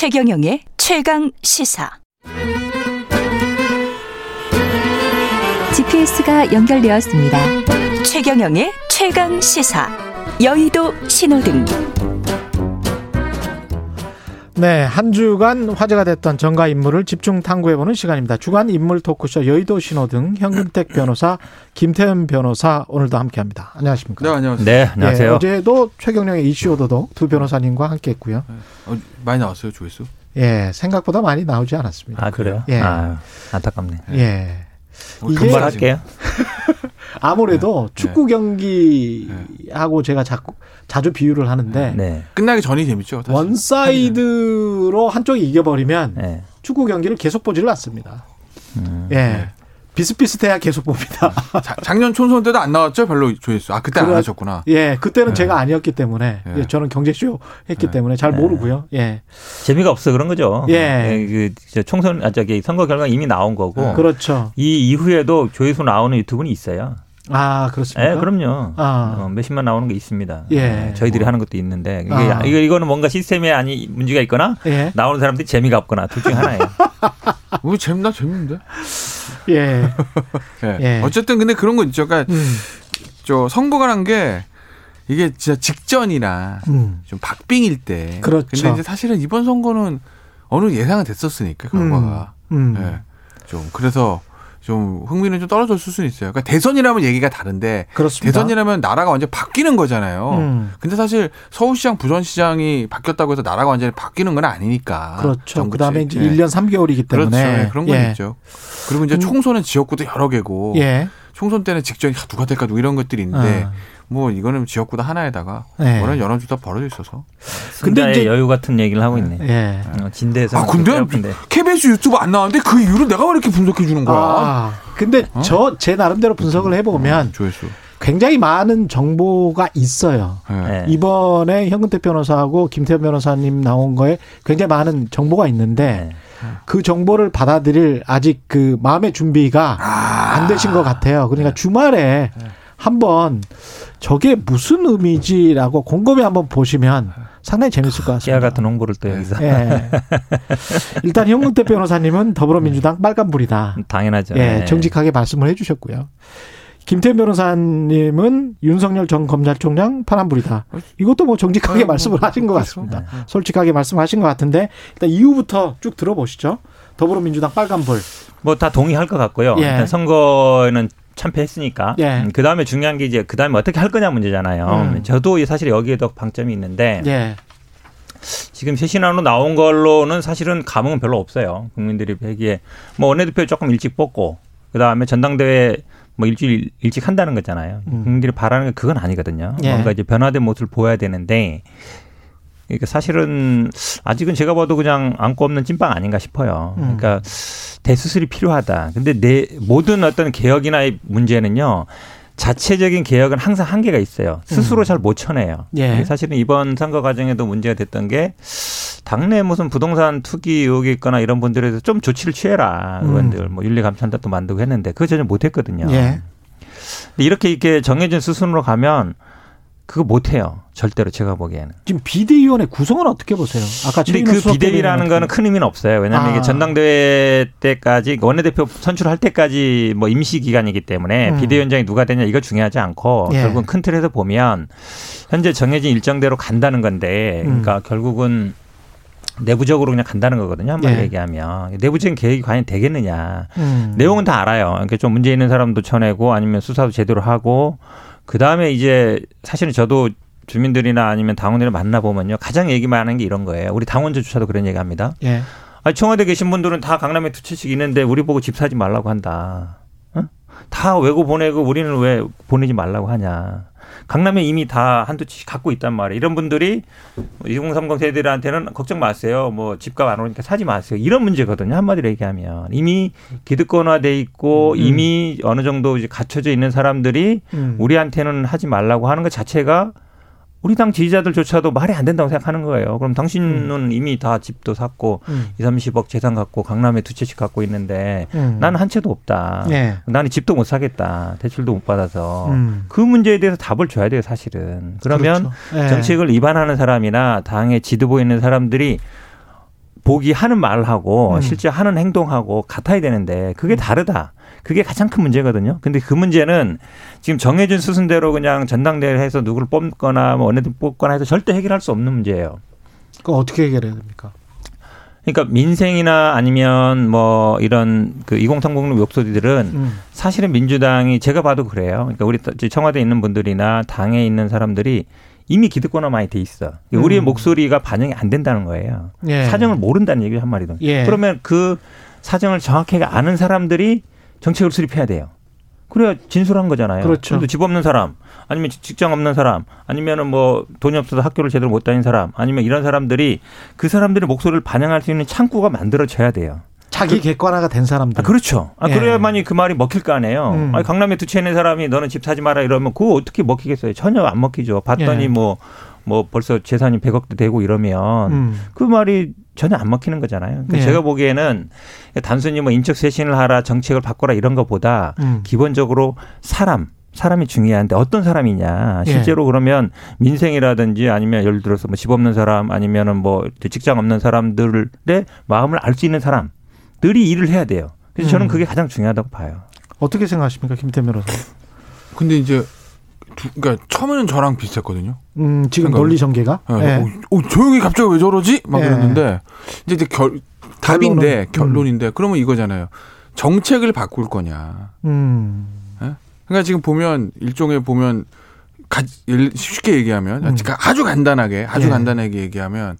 최경영의 최강 시사. GPS가 연결되었습니다. 최경영의 최강 시사. 여의도 신호등. 네, 한 주간 화제가 됐던 정가 인물을 집중 탐구해보는 시간입니다. 주간 인물 토크쇼 여의도 신호 등 현근택 변호사, 김태현 변호사 오늘도 함께합니다. 안녕하십니까? 네, 안녕하세요. 네, 안녕하세요. 예, 어제도 최경영의 이슈 오도독 두 변호사님과 함께했고요. 어, 많이 나왔어요, 조회수? 예, 생각보다 많이 나오지 않았습니다. 아 그래요? 예. 아, 안타깝네. 예. 어, 이게- 금방 할게요. 아무래도 네. 축구 경기하고 제가 자꾸 자주 비유를 하는데 네. 끝나기 전이 재밌죠. 사실. 원사이드로 한쪽이 이겨버리면 네. 축구 경기를 계속 보지를 않습니다. 음. 예. 비슷비슷해야 계속 봅니다. 자- 작년 총선 때도 안 나왔죠, 별로 조회수. 아, 그때 안 그래- 하셨구나. 예, 그때는 네. 제가 아니었기 때문에 네. 예, 저는 경제쇼 했기 네. 때문에 잘 모르고요. 예, 재미가 없어 그런 거죠. 예. 그저 총선 아 저기 선거 결과 이미 나온 거고 그렇죠. 이 이후에도 조회수 나오는 유튜브는 있어요. 아 그렇습니까? 예, 그럼요. 아. 어, 몇십만 나오는 게 있습니다. 예. 네, 저희들이 하는 것도 있는데 이게 아. 이거 이거는 뭔가 시스템에 아니 문제가 있거나 예, 나오는 사람들이 재미가 없거나 둘 중에 하나예요. 왜 재밌나? 재밌는데? 예, 예. 예. 어쨌든 근데 그런 거 있죠. 그러니까 음, 저 선거가란 게 이게 진짜 직전이나 음, 좀 박빙일 때. 그렇죠. 근데 이제 사실은 이번 선거는 어느 예상은 됐었으니까 결과가. 음, 예. 좀 그래서 좀 흥미는 좀 떨어졌을 수는 있어요. 그러니까 대선이라면 얘기가 다른데 그렇습니다. 대선이라면 나라가 완전 바뀌는 거잖아요. 음. 근데 사실 서울시장, 부천시장이 바뀌었다고 해서 나라가 완전히 바뀌는 건 아니니까. 그렇죠. 그다음에 이제 예. 1년 3개월이기 그렇죠. 때문에 예, 그런 건 예. 있죠. 그리고 이제 음. 총선은 지역구도 여러 개고 예, 총선 때는 직전이 아, 누가 될까 누가 이런 것들이 있는데 아. 뭐 이거는 지역구도 하나에다가 예. 워낙 여론조사 벌어져 있어서. 근데 이제- 여유 같은 얘기를 하고 있네. 예. 어, 진대에서 아 근데 근데 KBS 유튜브 안 나왔는데 그 이유를 내가 왜 이렇게 분석해 주는 거야? 아, 근데 어? 저제 나름대로 분석을 해보면 조회수. 굉장히 많은 정보가 있어요. 예. 네. 이번에 현근택 변호사하고 김태현 변호사님 나온 거에 굉장히 많은 정보가 있는데 네. 그 정보를 받아들일 아직 그 마음의 준비가 안 되신 것 같아요. 그러니까 주말에 한번 저게 무슨 의미지라고 곰곰이 한번 보시면 상당히 재밌을 것 깨알 같습니다. 같은 홍보를 또 여기서 예. 일단 현근택 변호사님은 더불어민주당 빨간불이다. 당연하죠. 예, 네. 정직하게 말씀을 해주셨고요. 김태현 변호사님은 윤석열 전 검찰총장 파란불이다. 이것도 뭐 정직하게 아, 말씀을 뭐, 하신 것. 같습니다. 솔직하게 말씀하신 것 같은데 일단 이후부터 쭉 들어보시죠. 더불어민주당 빨간불. 뭐 다 동의할 것 같고요. 예. 일단 선거에는 참패했으니까. 예. 그 다음에 중요한 게 이제 그 다음에 어떻게 할 거냐 문제잖아요. 음. 저도 사실 여기에도 방점이 있는데 예. 지금 쇄신안으로 나온 걸로는 사실은 감흥은 별로 없어요. 국민들이 보기에 뭐 원내대표 조금 일찍 뽑고 그 다음에 전당대회 뭐 일주일 일찍 한다는 거잖아요. 음. 국민들이 바라는 게 그건 아니거든요. 예. 뭔가 이제 변화된 모습을 보여야 되는데 그러니까 사실은 아직은 제가 봐도 그냥 안고 없는 찐빵 아닌가 싶어요. 음. 그러니까 대수술이 필요하다. 근데 내 모든 어떤 개혁이나 의 문제는요. 자체적인 개혁은 항상 한계가 있어요. 스스로 음. 잘못 쳐내요. 예. 사실은 이번 선거 과정에도 문제가 됐던 게 당내 무슨 부동산 투기 의혹이 있거나 이런 분들에 대해서 좀 조치를 취해라. 음. 의원들 뭐 윤리감찰단도 만들고 했는데 그거 전혀 못 했거든요. 예. 근데 이렇게 이렇게 정해진 수순으로 가면 그거 못해요. 절대로 제가 보기에는. 지금 비대위원회 구성은 어떻게 보세요? 아까 근데 그 비대위라는 거는 큰 의미는 없어요. 왜냐하면 아. 이게 전당대회 때까지 원내대표 선출할 때까지 뭐 임시 기간이기 때문에 음. 비대위원장이 누가 되냐 이거 중요하지 않고 예. 결국은 큰 틀에서 보면 현재 정해진 일정대로 간다는 건데 음. 그러니까 결국은 내부적으로 그냥 간다는 거거든요. 한마디 예. 얘기하면 내부적인 계획이 과연 되겠느냐. 음. 내용은 다 알아요. 그러니까 좀 문제 있는 사람도 쳐내고 아니면 수사도 제대로 하고 그 다음에 이제 사실은 저도 주민들이나 아니면 당원들을 만나보면요. 가장 얘기 많은 게 이런 거예요. 우리 당원들조차도 그런 얘기 합니다. 예. 아니, 청와대 계신 분들은 다 강남에 두 채씩 있는데 우리 보고 집 사지 말라고 한다. 어? 다 외고 보내고 우리는 왜 보내지 말라고 하냐. 강남에 이미 다 한두 채씩 갖고 있단 말이에요. 이런 분들이 2030 세대들한테는 걱정 마세요. 뭐 집값 안 오르니까 사지 마세요. 이런 문제거든요. 한마디로 얘기하면. 이미 기득권화돼 있고 음. 이미 어느 정도 이제 갖춰져 있는 사람들이 음. 우리한테는 하지 말라고 하는 것 자체가 우리 당 지지자들조차도 말이 안 된다고 생각하는 거예요. 그럼 당신은 이미 다 집도 샀고 음. 2, 30억 재산 갖고 강남에 두 채씩 갖고 있는데 음. 나는 한 채도 없다. 예. 나는 집도 못 사겠다. 대출도 못 받아서. 음. 그 문제에 대해서 답을 줘야 돼요, 사실은. 그러면 그렇죠. 예. 정책을 위반하는 사람이나 당의 지도부에 있는 사람들이 보기 하는 말하고 음. 실제 하는 행동하고 같아야 되는데 그게 다르다. 그게 가장 큰 문제거든요. 근데 그 문제는 지금 정해진 수순대로 그냥 전당대회를 해서 누구를 뽑거나 뭐 어느 들 뽑거나 해서 절대 해결할 수 없는 문제예요. 그 어떻게 해결해야 됩니까? 그러니까 민생이나 아니면 뭐 이런 그 2030 욕설들은 음. 사실은 민주당이 제가 봐도 그래요. 그러니까 우리 청와대에 있는 분들이나 당에 있는 사람들이 이미 기득권화 많이 돼 있어. 그러니까 우리의 음. 목소리가 반영이 안 된다는 거예요. 예. 사정을 모른다는 얘기 한 마리도. 예. 그러면 그 사정을 정확하게 아는 사람들이 정책을 수립해야 돼요. 그래야 진술한 거잖아요. 그렇죠. 그래도 집 없는 사람, 아니면 직장 없는 사람, 아니면은 뭐 돈이 없어서 학교를 제대로 못 다닌 사람, 아니면 이런 사람들이 그 사람들의 목소리를 반영할 수 있는 창구가 만들어져야 돼요. 자기 객관화가 된 사람들. 아, 그렇죠. 아, 예. 그래야만이 그 말이 먹힐 거 아니에요. 음. 아니, 강남에 두채 있는 사람이 너는 집 사지 마라 이러면 그거 어떻게 먹히겠어요? 전혀 안 먹히죠. 봤더니 예. 뭐, 뭐 벌써 재산이 100억도 되고 이러면 음. 그 말이 전혀 안 먹히는 거잖아요. 그러니까 예. 제가 보기에는 단순히 뭐 인적 쇄신을 하라, 정책을 바꿔라 이런 것보다 음. 기본적으로 사람, 사람이 중요한데 어떤 사람이냐. 예. 실제로 그러면 민생이라든지 아니면 예를 들어서 뭐 집 없는 사람 아니면은 뭐 직장 없는 사람들의 마음을 알 수 있는 사람들이 일을 해야 돼요. 그래서 저는 음. 그게 가장 중요하다고 봐요. 어떻게 생각하십니까, 김태 변호사? 근데 이제 두- 그러니까 처음에는 저랑 비슷했거든요. 음, 지금? 논리 전개가? 예. 예. 어, 어, 조용히 갑자기 왜 저러지? 막 예. 그랬는데 이제, 이제 결 답인데 결론은? 결론인데 그러면 이거잖아요. 정책을 바꿀 거냐. 음. 그러니까 지금 보면 일종의 보면 가, 쉽게 얘기하면 음. 아주 간단하게 아주 예. 간단하게 얘기하면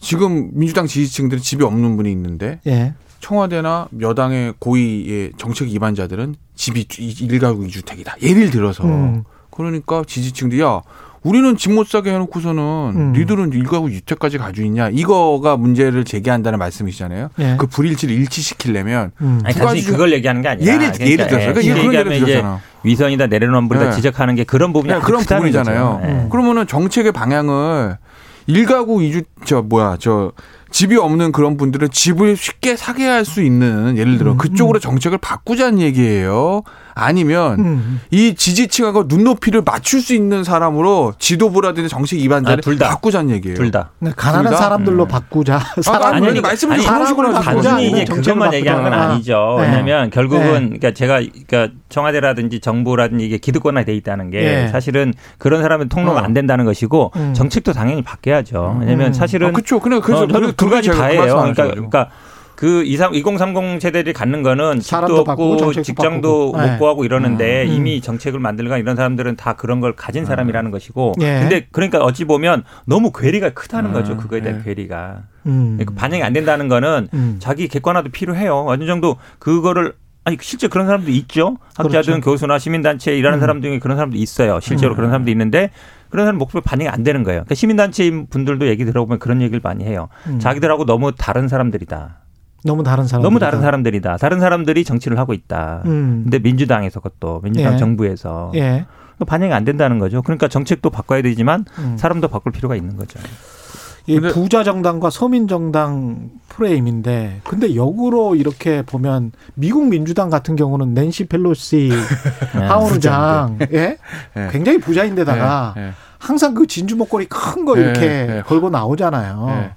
지금 민주당 지지층들이 집이 없는 분이 있는데 예. 청와대나 여당의 고위의 정책 위반자들은 집이 일가구 이주택이다. 예를 들어서 음. 그러니까 지지층들이 야 우리는 집 못 사게 해놓고서는 음. 니들은 일가구 주택까지 가지고 있냐 이거가 문제를 제기한다는 말씀이시잖아요. 예. 그 불일치를 일치시키려면 음. 아니, 두 단순히 가지 그걸 얘기하는 게 아니라 예를 예를 들어서 그러니까 쉽게 그런 예를 얘기하면 이제 들었잖아. 위선이다 내려놓은 분이다 네. 지적하는 게 그런 부분이 네, 아주 그런 부분이잖아요. 예. 그러면은 정책의 방향을 일가구 이주 저 뭐야 저 집이 없는 그런 분들은 집을 쉽게 사게 할 수 있는 예를 들어 음, 그쪽으로 정책을 바꾸자는 얘기예요. 아니면 음. 이 지지층하고 눈높이를 맞출 수 있는 사람으로 지도부라든지 정책 위반자를 아, 둘 다. 바꾸자는 얘기예요. 둘 다. 네, 가난한 둘 다? 사람들로 음. 바꾸자. 아니, 사람 아니, 아니, 말씀을 그런 식으로. 단순히 이제 그것만 얘기하는 건 바꾸자. 아니죠. 네. 왜냐하면 결국은 네. 그러니까 제가 그러니까 청와대라든지 정부라든지 이게 기득권화 돼 있다는 게 네. 사실은 그런 사람은 통로가 어. 안 된다는 것이고 음. 정책도 당연히 바뀌어야죠. 왜냐하면 음. 사실은 아, 그렇죠. 그래 그래서 어, 저는 두 가지 그 다예요. 그러니까. 그러니까 그 20, 2030 세대들이 갖는 거는 집도 없고 직장도 바꾸고. 네. 못 구하고 이러는데 음. 이미 정책을 만들거나 이런 사람들은 다 그런 걸 가진 사람이라는 것이고 예. 근데 그러니까 어찌 보면 너무 괴리가 크다는 음, 거죠. 그거에 대한 예. 괴리가. 음. 그러니까 반영이 안 된다는 거는 음. 자기 객관화도 필요해요. 어느 정도 그거를 아니 실제 그런 사람도 있죠. 학자든 그렇죠. 교수나 시민단체 에 일하는 음. 사람 중에 그런 사람도 있어요. 실제로 음. 그런 사람도 있는데 그런 사람 목표 반영이 안 되는 거예요. 그러니까 시민단체인 분들도 얘기 들어보면 그런 얘기를 많이 해요. 음. 자기들하고 너무 다른 사람들이다. 너무 다른 사람. 너무 다른 사람들이다. 다른 사람들이 정치를 하고 있다. 음. 근데 민주당에서 그것도 민주당 예. 정부에서 예. 반영이 안 된다는 거죠. 그러니까 정책도 바꿔야 되지만 음. 사람도 바꿀 필요가 있는 거죠. 이 부자 정당과 서민 정당 프레임인데 근데 역으로 이렇게 보면 미국 민주당 같은 경우는 낸시 펠로시 네. 하원의장 예? 예. 굉장히 부자인데다가 예, 예. 항상 그 진주 목걸이 큰거 예, 이렇게 예. 걸고 나오잖아요. 예.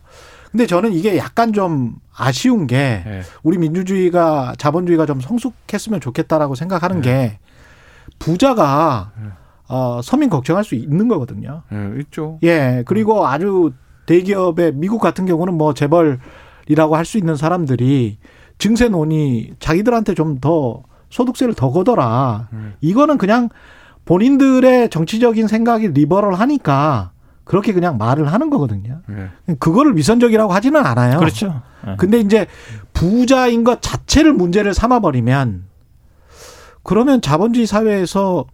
근데 저는 이게 약간 좀 아쉬운 게 예. 우리 민주주의가 자본주의가 좀 성숙했으면 좋겠다라고 생각하는 게 부자가 예. 어, 서민 걱정할 수 있는 거거든요. 예, 있죠. 예, 그리고 아주 대기업의 미국 같은 경우는 뭐 재벌이라고 할 수 있는 사람들이 증세논이 자기들한테 좀 더 소득세를 더 걷어라. 음. 이거는 그냥 본인들의 정치적인 생각이 리버럴 하니까 그렇게 그냥 말을 하는 거거든요. 예. 그거를 위선적이라고 하지는 않아요. 그렇죠. 네. 근데 이제 부자인 것 자체를 문제를 삼아버리면 그러면 자본주의 사회에서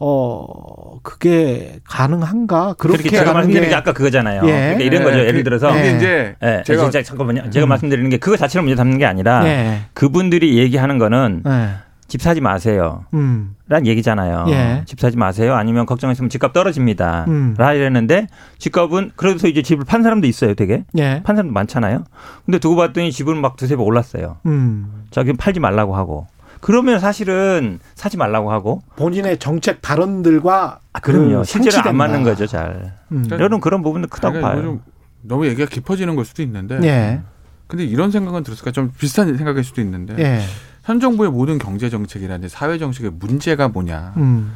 어 그게 가능한가? 그렇게 그렇게 제가 가는 말씀드린 게게 아까 그거잖아요. 예. 그러니까 이런 예, 거죠. 그- 예를 들어서 예. 이제 예, 제가 제가 잠깐만요. 제가 음. 말씀드리는 게 그거 자체를 문제 삼는 게 아니라 예. 그분들이 얘기하는 거는 예. 집 사지 마세요. 음. 란 얘기잖아요. 예. 집 사지 마세요. 아니면 걱정했으면 집값 떨어집니다. 음. 라 이랬는데 집값은 그래서 이제 집을 판 사람도 있어요. 되게 예. 판 사람도 많잖아요. 근데 두고 봤더니 집은 막 두세 배 올랐어요. 음. 자기 팔지 말라고 하고. 그러면 사실은 사지 말라고 하고. 본인의 정책 발언들과 아, 그럼요. 그 실제로 안. 맞는 거죠, 잘. 음. 여러분 그런 부분도 크다고 그러니까 봐요. 너무 얘기가 깊어지는 걸 수도 있는데 예. 근데 이런 생각은 들었을까 좀 비슷한 생각일 수도 있는데 예. 현 정부의 모든 경제 정책이라든지 사회 정책의 문제가 뭐냐 음.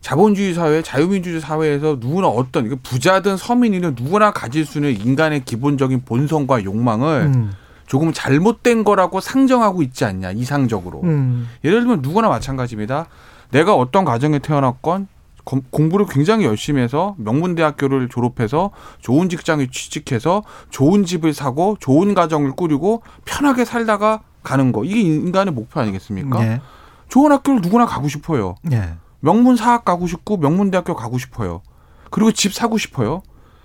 자본주의 사회, 자유민주주의 사회에서 누구나 어떤 부자든 서민이든 누구나 가질 수 있는 인간의 기본적인 본성과 욕망을 음. 조금 잘못된 거라고 상정하고 있지 않냐 이상적으로. 음. 예를 들면 누구나 마찬가지입니다. 내가 어떤 가정에 태어났건 검- 공부를 굉장히 열심히 해서 명문대학교를 졸업해서 좋은 직장에 취직해서 좋은 집을 사고 좋은 가정을 꾸리고 편하게 살다가 가는 거 이게 인간의 목표 아니겠습니까? 예. 좋은 학교를 누구나 가고 싶어요. 예. 명문 사학 가고 싶고 명문대학교 가고 싶어요. 그리고 집 사고 싶어요.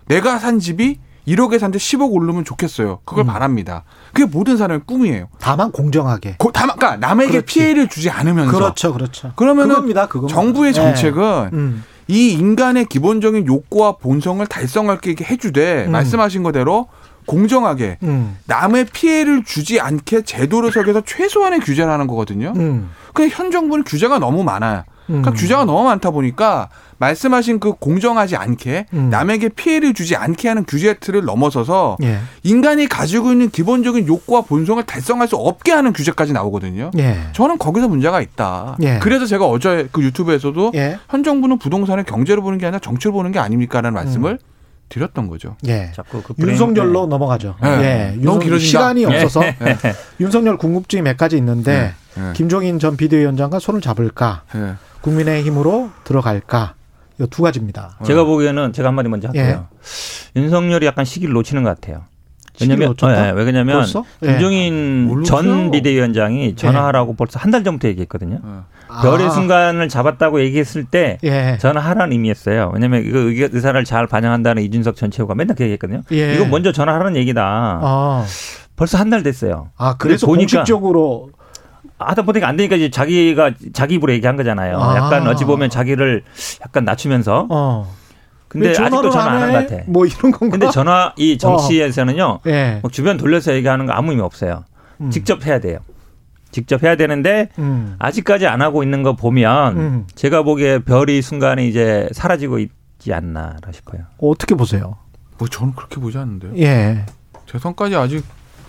내가 산 집이 1억에 산데 10억 오르면 좋겠어요. 그걸 음. 바랍니다. 그게 모든 사람의 꿈이에요. 다만 공정하게. 고- 다만 그러니까 남에게 그렇지. 피해를 주지 않으면서 그렇죠, 그렇죠. 그러면은 그겁니다. 정부의 정책은 음. 이 인간의 기본적인 욕구와 본성을 달성할 게 해주되 음. 말씀하신 거대로 공정하게 음. 남의 피해를 주지 않게 제도를 설계해서 최소한의 규제를 하는 거거든요. 음. 근데 현 정부는 규제가 너무 많아요. 그러니까 음. 규제가 너무 많다 보니까 말씀하신 그 공정하지 않게 음. 남에게 피해를 주지 않게 하는 규제 틀을 넘어서서 예. 인간이 가지고 있는 기본적인 욕구와 본성을 달성할 수 없게 하는 규제까지 나오거든요. 예. 저는 거기서 문제가 있다. 예. 그래서 제가 어제 그 유튜브에서도 예. 현 정부는 부동산을 경제로 보는 게 아니라 정치로 보는 게 아닙니까라는 말씀을 드렸던 거죠. 예. 자꾸 그 브레인- 윤석열로 넘어가죠. 네. 예. 너무 길어진다. 시간이 예. 없어서 예. 윤석열 궁금증이 몇 가지 있는데 예. 김종인 전 비대위원장과 손을 잡을까? 예. 국민의힘으로 들어갈까? 이 두 가지입니다. 제가 보기에는 제가 한마디 먼저 할게요. 윤석열이 약간 시기를 놓치는 것 같아요. 왜냐면? 예, 왜 그러냐면? 예. 김종인 뭘 전? 비대위원장이 전화하라고 벌써 한 달 전부터 얘기했거든요. 예. 별의 아. 순간을 잡았다고 얘기했을 때 예. 전화하라는 의미였어요. 왜냐면 이거 의견- 의사를 잘 반영한다는 이준석 전 최고가 맨날 그 얘기했거든요. 예. 이거 먼저 전화하라는 얘기다. 아, 벌써 한 달 됐어요. 아 그래서 보니까- 공식적으로 하다 보니까 안 되니까 이제 자기가 자기 입으로 얘기한 거잖아요. 아. 약간 어찌 보면 자기를 약간 낮추면서. 어. 근데 왜 아직도 전화 안안 하는 해? 것 같아. 뭐 이런 건가? 근데 전화 이 정치에서는요. 예. 뭐 주변 돌려서 얘기하는 거 아무 의미 없어요. 음. 직접 해야 돼요. 직접 해야 되는데 음. 아직까지 안 하고 있는 거 보면 음. 제가 보기에 별이 순간에 이제 사라지고 있지 않나 싶어요. 어떻게 보세요? 뭐 저는 그렇게 보지 않는데요. 예. 재선까지 아직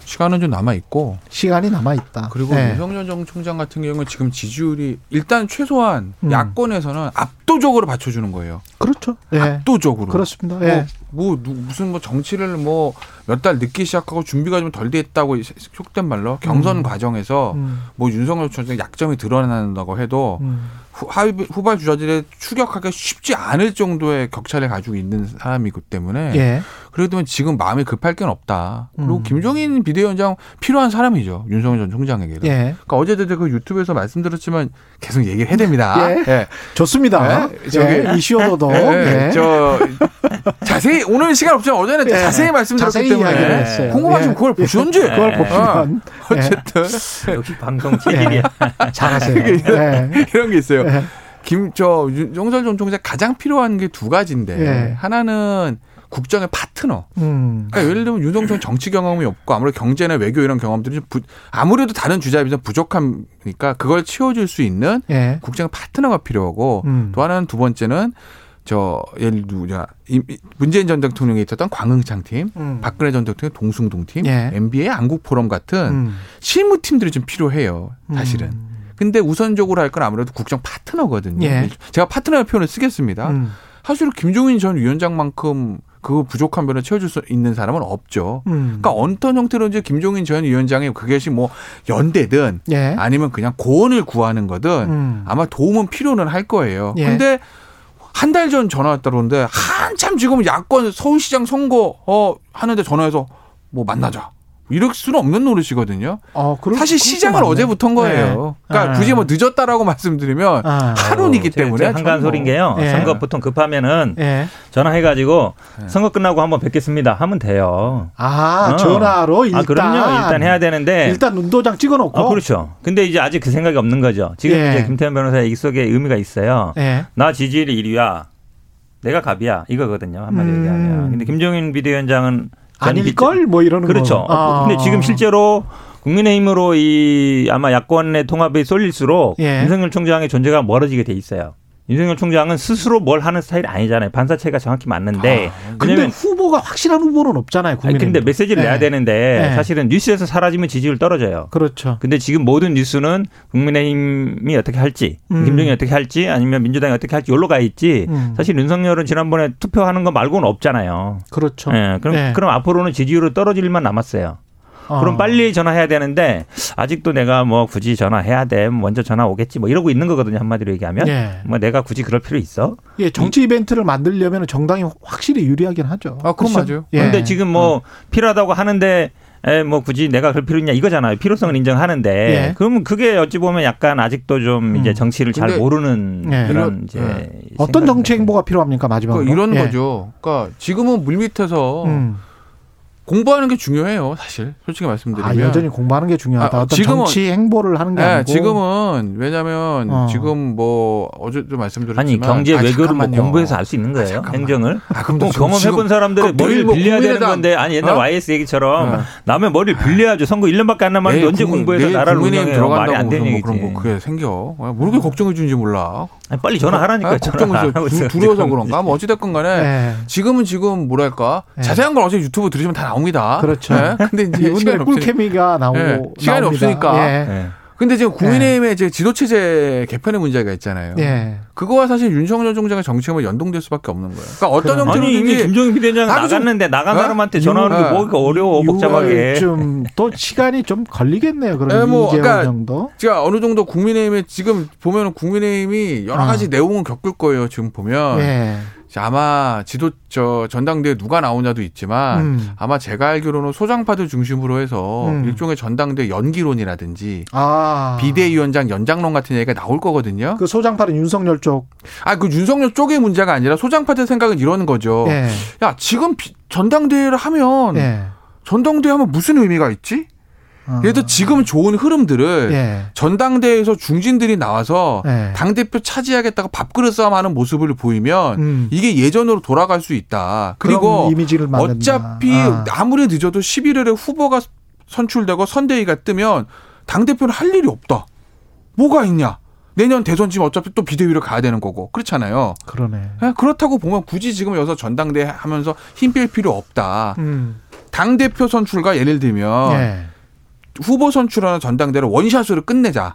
시간은 좀 남아 있고 시간이 남아 있다. 그리고 예. 윤석열 정 총장 같은 경우는 지금 지지율이 일단 최소한 음. 야권에서는 압도적으로 받쳐주는 거예요. 그렇죠. 예. 압도적으로. 그렇습니다. 예. 뭐, 뭐 누- 무슨 뭐 정치를 뭐 몇 달 늦게 시작하고 준비가 좀 덜 됐다고 속된 말로 경선 음. 과정에서 음. 뭐 윤석열 총장 약점이 드러난다고 해도 음. 후, 후발 주자들의 추격하기가 쉽지 않을 정도의 격차를 가지고 있는 사람이기 때문에 예. 그래도 지금 마음이 급할 건 없다. 그리고 음. 김종인 비대위원장 필요한 사람이죠. 윤석열 전 총장에게는. 예. 그러니까 어제도 그 유튜브에서 말씀드렸지만 계속 얘기를 해야 됩니다. 예. 예. 좋습니다. 예, 저기- 예. 이슈어도 예, 예. 저 자세히 오늘 시간 없지만 어제는 예. 자세히 말씀드렸기 자세히 때문에. 궁금하시면 예. 그걸 보시던지. 그걸 예. 보시면 예. 어쨌든 역시 방송 체질이야. 잘하세요. 예. 이런 게 있어요. 예. 김저 윤석열 전 총장 가장 필요한 게 두 가지인데 예. 하나는 국정의 파트너. 음. 그러니까 예를 들면 윤석열 정치 경험이 없고 아무래도 경제나 외교 이런 경험들이 좀 부, 아무래도 다른 주자에 비해서 부족하니까 그걸 채워줄 수 있는 예. 국정의 파트너가 필요하고 음. 또 하나는 두 번째는 저 예를 누구냐 문재인 전 대통령이 있었던 광흥창 팀, 음. 박근혜 전 대통령 의 동숭동 팀, 예. MB의 안국 포럼 같은 음. 실무 팀들이 좀 필요해요. 사실은. 음. 근데 우선적으로 할 건 아무래도 국정 파트너거든요. 예. 제가 파트너의 표현을 쓰겠습니다. 음. 사실 김종인 전 위원장만큼 그 부족한 면을 채워줄 수 있는 사람은 없죠. 음. 그러니까 어떤 형태로든지 김종인 전 위원장이 그것이 뭐 연대든 예. 아니면 그냥 고언을 구하는 거든 음. 아마 도움은 필요는 할 거예요. 예. 근데 한 달 전 전화 왔다는데 한참 지금 야권 서울시장 선거 어 하는데 전화해서 뭐 만나자. 이럴 수는 없는 노릇이거든요. 어, 그럴- 사실 시장을 맞네. 어제부터인 거예요. 네. 그러니까 아. 굳이 뭐 늦었다라고 말씀드리면 아. 하루이기 때문에 한간 소린 게요. 예. 선거 보통 급하면은 예. 전화해가지고 네. 선거 끝나고 한번 뵙겠습니다 하면 돼요. 아, 어. 전화로 일단 아 그럼요. 일단 해야 되는데. 일단 눈도장 찍어 놓고 아, 그렇죠. 근데 이제 아직 그 생각이 없는 거죠. 지금 예. 이제 김태현 변호사의 이 속에 의미가 있어요. 예. 나 지지율이 1위야. 내가 갑이야. 이거거든요. 한마디 음. 얘기하면. 근데 김종인 비대위원장은 전 아닐 걸 뭐 이러는 그렇죠. 거. 아. 근데 지금 실제로 국민의힘으로 이 아마 야권의 통합이 쏠릴수록 예. 윤석열 총장의 존재가 멀어지게 돼 있어요. 윤석열 총장은 스스로 뭘 하는 스타일이 아니잖아요. 반사체가 정확히 맞는데. 근데 왜냐면 후보가 확실한 후보는 없잖아요. 국민의 근데 메시지를 네. 내야 되는데 네. 사실은 뉴스에서 사라지면 지지율 떨어져요. 그렇죠. 근데 지금 모든 뉴스는 국민의힘이 어떻게 할지, 음. 김종인이 어떻게 할지, 아니면 민주당이 어떻게 할지 여기로 가 있지. 음. 사실 윤석열은 지난번에 투표하는 거 말고는 없잖아요. 그렇죠. 예, 그럼 네. 그럼 앞으로는 지지율은 떨어질 일만 남았어요. 어. 그럼 빨리 전화해야 되는데 아직도 내가 뭐 굳이 전화해야 돼. 먼저 전화 오겠지. 뭐 이러고 있는 거거든요. 한마디로 얘기하면. 예. 뭐 내가 굳이 그럴 필요 있어? 예, 정치 이벤트를 만들려면 정당이 확실히 유리하긴 하죠. 아, 그건 그렇죠? 맞아요. 예. 근데 지금 뭐 필요하다고 하는데 에, 뭐 굳이 내가 그럴 필요 있냐 이거잖아요. 필요성은 인정하는데 예. 그러면 그게 어찌 보면 약간 아직도 좀 이제 음. 정치를 잘 모르는 예. 그런 이제 예. 어떤 정치. 행보가 필요합니까 마지막으로? 그러니까 이런 예. 거죠. 그러니까 지금은 물 밑에서 음. 공부하는 게 중요해요, 사실. 솔직히 말씀드리면. 아, 여전히 공부하는 게 중요하다. 아, 어떤 지금은- 정치 행보를 하는 게 네, 아니고. 지금은 왜냐하면 어. 지금 뭐 어제도 말씀드렸지만 아니 경제 아, 외교를 뭐. 공부해서 알 수 있는 거예요. 잠깐만. 행정을. 아, 그럼 뭐또 경험해본 사람들의 머리를 뭐 빌려야 되는 건데 아니 옛날 어? YS 얘기처럼 어. 남의 머리를 빌려야죠. 선거 1년밖에 안 남았는데 내일 언제 국민- 공부해서 내일 나라를 국민의힘 운영해요. 말이 들어간다고 안 되는 뭐 얘기지. 그런 거 그게 생겨. 아, 모르게 걱정해 주는지 몰라. 아니, 빨리 전화하라니까. 아, 전화 걱정해서 두- 두려워서. 그런가? 뭐 어찌됐건 간에 예. 지금은 지금 뭐랄까 네. 자세한 건 어차피 유튜브 들으시면 다 나옵니다. 그렇죠. 네? 근데 이제 시간이 이분들의 없으니까. 꿀케미가 나오고 예, 시간이 나옵니다. 없으니까. 예. 네. 근데 지금 국민의힘의 이제 지도체제 개편의 문제가 있잖아요. 예. 그거와 사실 윤석열 총장의 정책이 연동될 수밖에 없는 거예요. 그러니까 어떤. 아니 이미 김종인 비대장 나갔는데 나간 어? 사람한테 전화하는 게 유- 뭐가 어려워 복잡하게. 좀또 시간이 좀 걸리겠네요. 그럼 예, 뭐, 2개월 그러니까 정도. 제가 어느 정도 국민의힘에 지금 보면 국민의힘이 여러 어. 가지 내용은 겪을 거예요. 지금 보면 예. 아마 지도 저 전당대회 누가 나오냐도 있지만 음. 아마 제가 알기로는 소장파들 중심으로 해서 음. 일종의 전당대 회 연기론이라든지 아. 비대위원장 연장론 같은 얘기가 나올 거거든요. 그 소장파는 윤석열 쪽. 아 그 윤석열 쪽의 문제가 아니라 소장파들 생각은 이런 거죠. 예. 야 지금 비- 전당대회를 하면 예. 전당대회 하면 무슨 의미가 있지? 어. 들어 지금 좋은 흐름들을 예. 전당대회에서 중진들이 나와서 예. 당 대표 차지하겠다고 밥그릇 싸움하는 모습을 보이면 음. 이게 예전으로 돌아갈 수 있다. 그리고. 어차피 아. 아무리 늦어도 11월에 후보가 선출되고 선대위가 뜨면 당 대표는 할 일이 없다. 뭐가 있냐? 내년 대선지면 어차피 또 비대위로 가야 되는 거고. 그렇잖아요. 그러네. 예, 그렇다고 보면 굳이 지금 여기서 전당대회 하면서 힘 뺄 필요 없다. 음. 당 대표 선출과 예를 들면 예. 후보 선출하는 전당대회를 원샷으로 끝내자.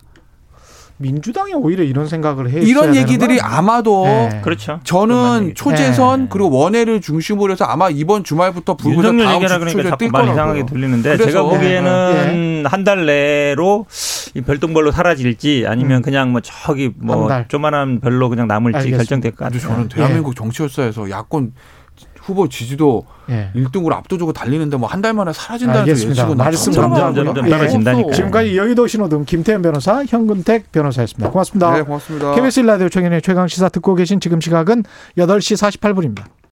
민주당이 오히려 이런 생각을 해. 이런 얘기들이 아마도 네. 그렇죠. 저는. 초재선 네. 그리고 원외를 중심으로 해서 아마 이번 주말부터 윤석열 다음 얘기라 주 그러니까 자꾸 거라고요. 이상하게 들리는데 그래서- 제가 보기에는 예. 한달 내로 이 별똥별로 사라질지 아니면 음. 그냥 뭐 저기 한뭐 달. 조만한 별로 그냥 남을지. 결정될 것 같아요. 저는 대한민국 정치열사에서 야권 후보 지지도 예. 1등으로 압도적으로 달리는데 뭐 한 달 만에 사라진다는. 예측은 말씀. 점점 예. 지금까지 여의도 신호등 김태현 변호사, 현근택 변호사였습니다. 고맙습니다. 네, 고맙습니다. KBS 라디오 청년의 최강 시사 듣고 계신 지금 시각은 8시 48분입니다.